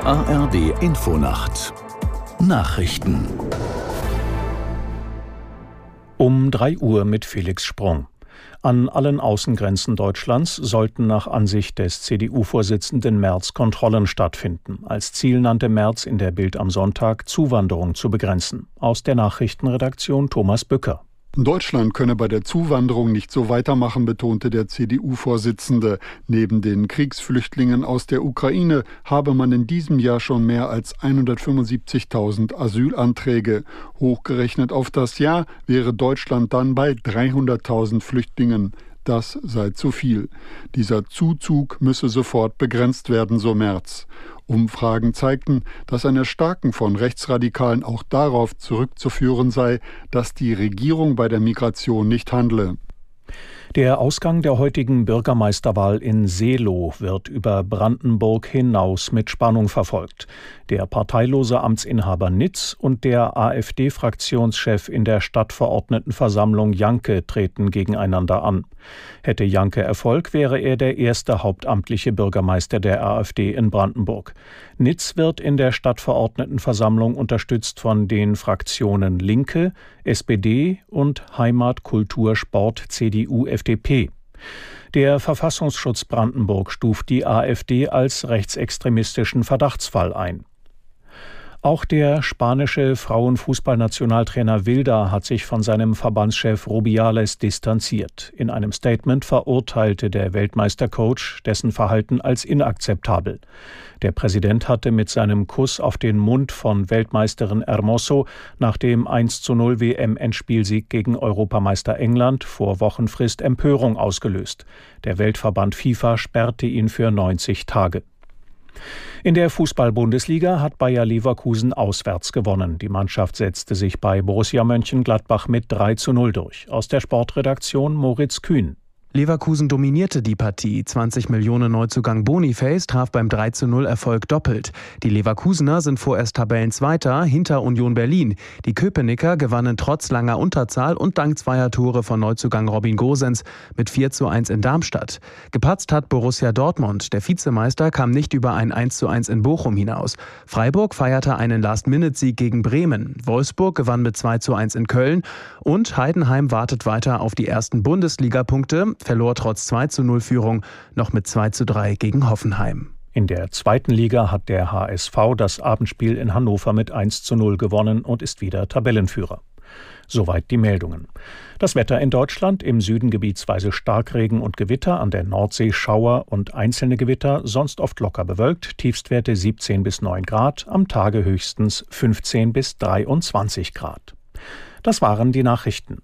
ARD Infonacht Nachrichten um 3 Uhr mit Felix Sprung. An allen Außengrenzen Deutschlands sollten nach Ansicht des CDU-Vorsitzenden Merz Kontrollen stattfinden. Als Ziel nannte Merz in der Bild am Sonntag Zuwanderung zu begrenzen. Aus der Nachrichtenredaktion Thomas Bücker. Deutschland könne bei der Zuwanderung nicht so weitermachen, betonte der CDU-Vorsitzende. Neben den Kriegsflüchtlingen aus der Ukraine habe man in diesem Jahr schon mehr als 175.000 Asylanträge. Hochgerechnet auf das Jahr wäre Deutschland dann bei 300.000 Flüchtlingen. Das sei zu viel. Dieser Zuzug müsse sofort begrenzt werden, so Merz. Umfragen zeigten, dass ein Erstarken von Rechtsradikalen auch darauf zurückzuführen sei, dass die Regierung bei der Migration nicht handle. Der Ausgang der heutigen Bürgermeisterwahl in Seelow wird über Brandenburg hinaus mit Spannung verfolgt. Der parteilose Amtsinhaber Nitz und der AfD-Fraktionschef in der Stadtverordnetenversammlung Janke treten gegeneinander an. Hätte Janke Erfolg, wäre er der erste hauptamtliche Bürgermeister der AfD in Brandenburg. Nitz wird in der Stadtverordnetenversammlung unterstützt von den Fraktionen Linke, SPD und Heimat, Kultur, Sport, CDU, FDP. Der Verfassungsschutz Brandenburg stuft die AfD als rechtsextremistischen Verdachtsfall ein. Auch der spanische Frauenfußballnationaltrainer Wilda hat sich von seinem Verbandschef Rubiales distanziert. In einem Statement verurteilte der Weltmeistercoach dessen Verhalten als inakzeptabel. Der Präsident hatte mit seinem Kuss auf den Mund von Weltmeisterin Hermoso nach dem 1 zu 0 WM-Endspielsieg gegen Europameister England vor Wochenfrist Empörung ausgelöst. Der Weltverband FIFA sperrte ihn für 90 Tage. In der Fußball-Bundesliga hat Bayer Leverkusen auswärts gewonnen. Die Mannschaft setzte sich bei Borussia Mönchengladbach mit 3 zu 0 durch. Aus der Sportredaktion Moritz Kühn. Leverkusen dominierte die Partie. 20 Millionen Neuzugang Boniface traf beim 3 zu 0 Erfolg doppelt. Die Leverkusener sind vorerst Tabellenzweiter hinter Union Berlin. Die Köpenicker gewannen trotz langer Unterzahl und dank zweier Tore von Neuzugang Robin Gosens mit 4 zu 1 in Darmstadt. Gepatzt hat Borussia Dortmund. Der Vizemeister kam nicht über ein 1 zu 1 in Bochum hinaus. Freiburg feierte einen Last-Minute-Sieg gegen Bremen. Wolfsburg gewann mit 2 zu 1 in Köln. Und Heidenheim wartet weiter auf die ersten Bundesliga-Punkte verlor trotz 2 zu 0 Führung noch mit 2 zu 3 gegen Hoffenheim. In der zweiten Liga hat der HSV das Abendspiel in Hannover mit 1 zu 0 gewonnen und ist wieder Tabellenführer. Soweit die Meldungen. Das Wetter in Deutschland im Süden gebietsweise Starkregen und Gewitter, an der Nordsee Schauer und einzelne Gewitter, sonst oft locker bewölkt, Tiefstwerte 17 bis 9 Grad, am Tage höchstens 15 bis 23 Grad. Das waren die Nachrichten.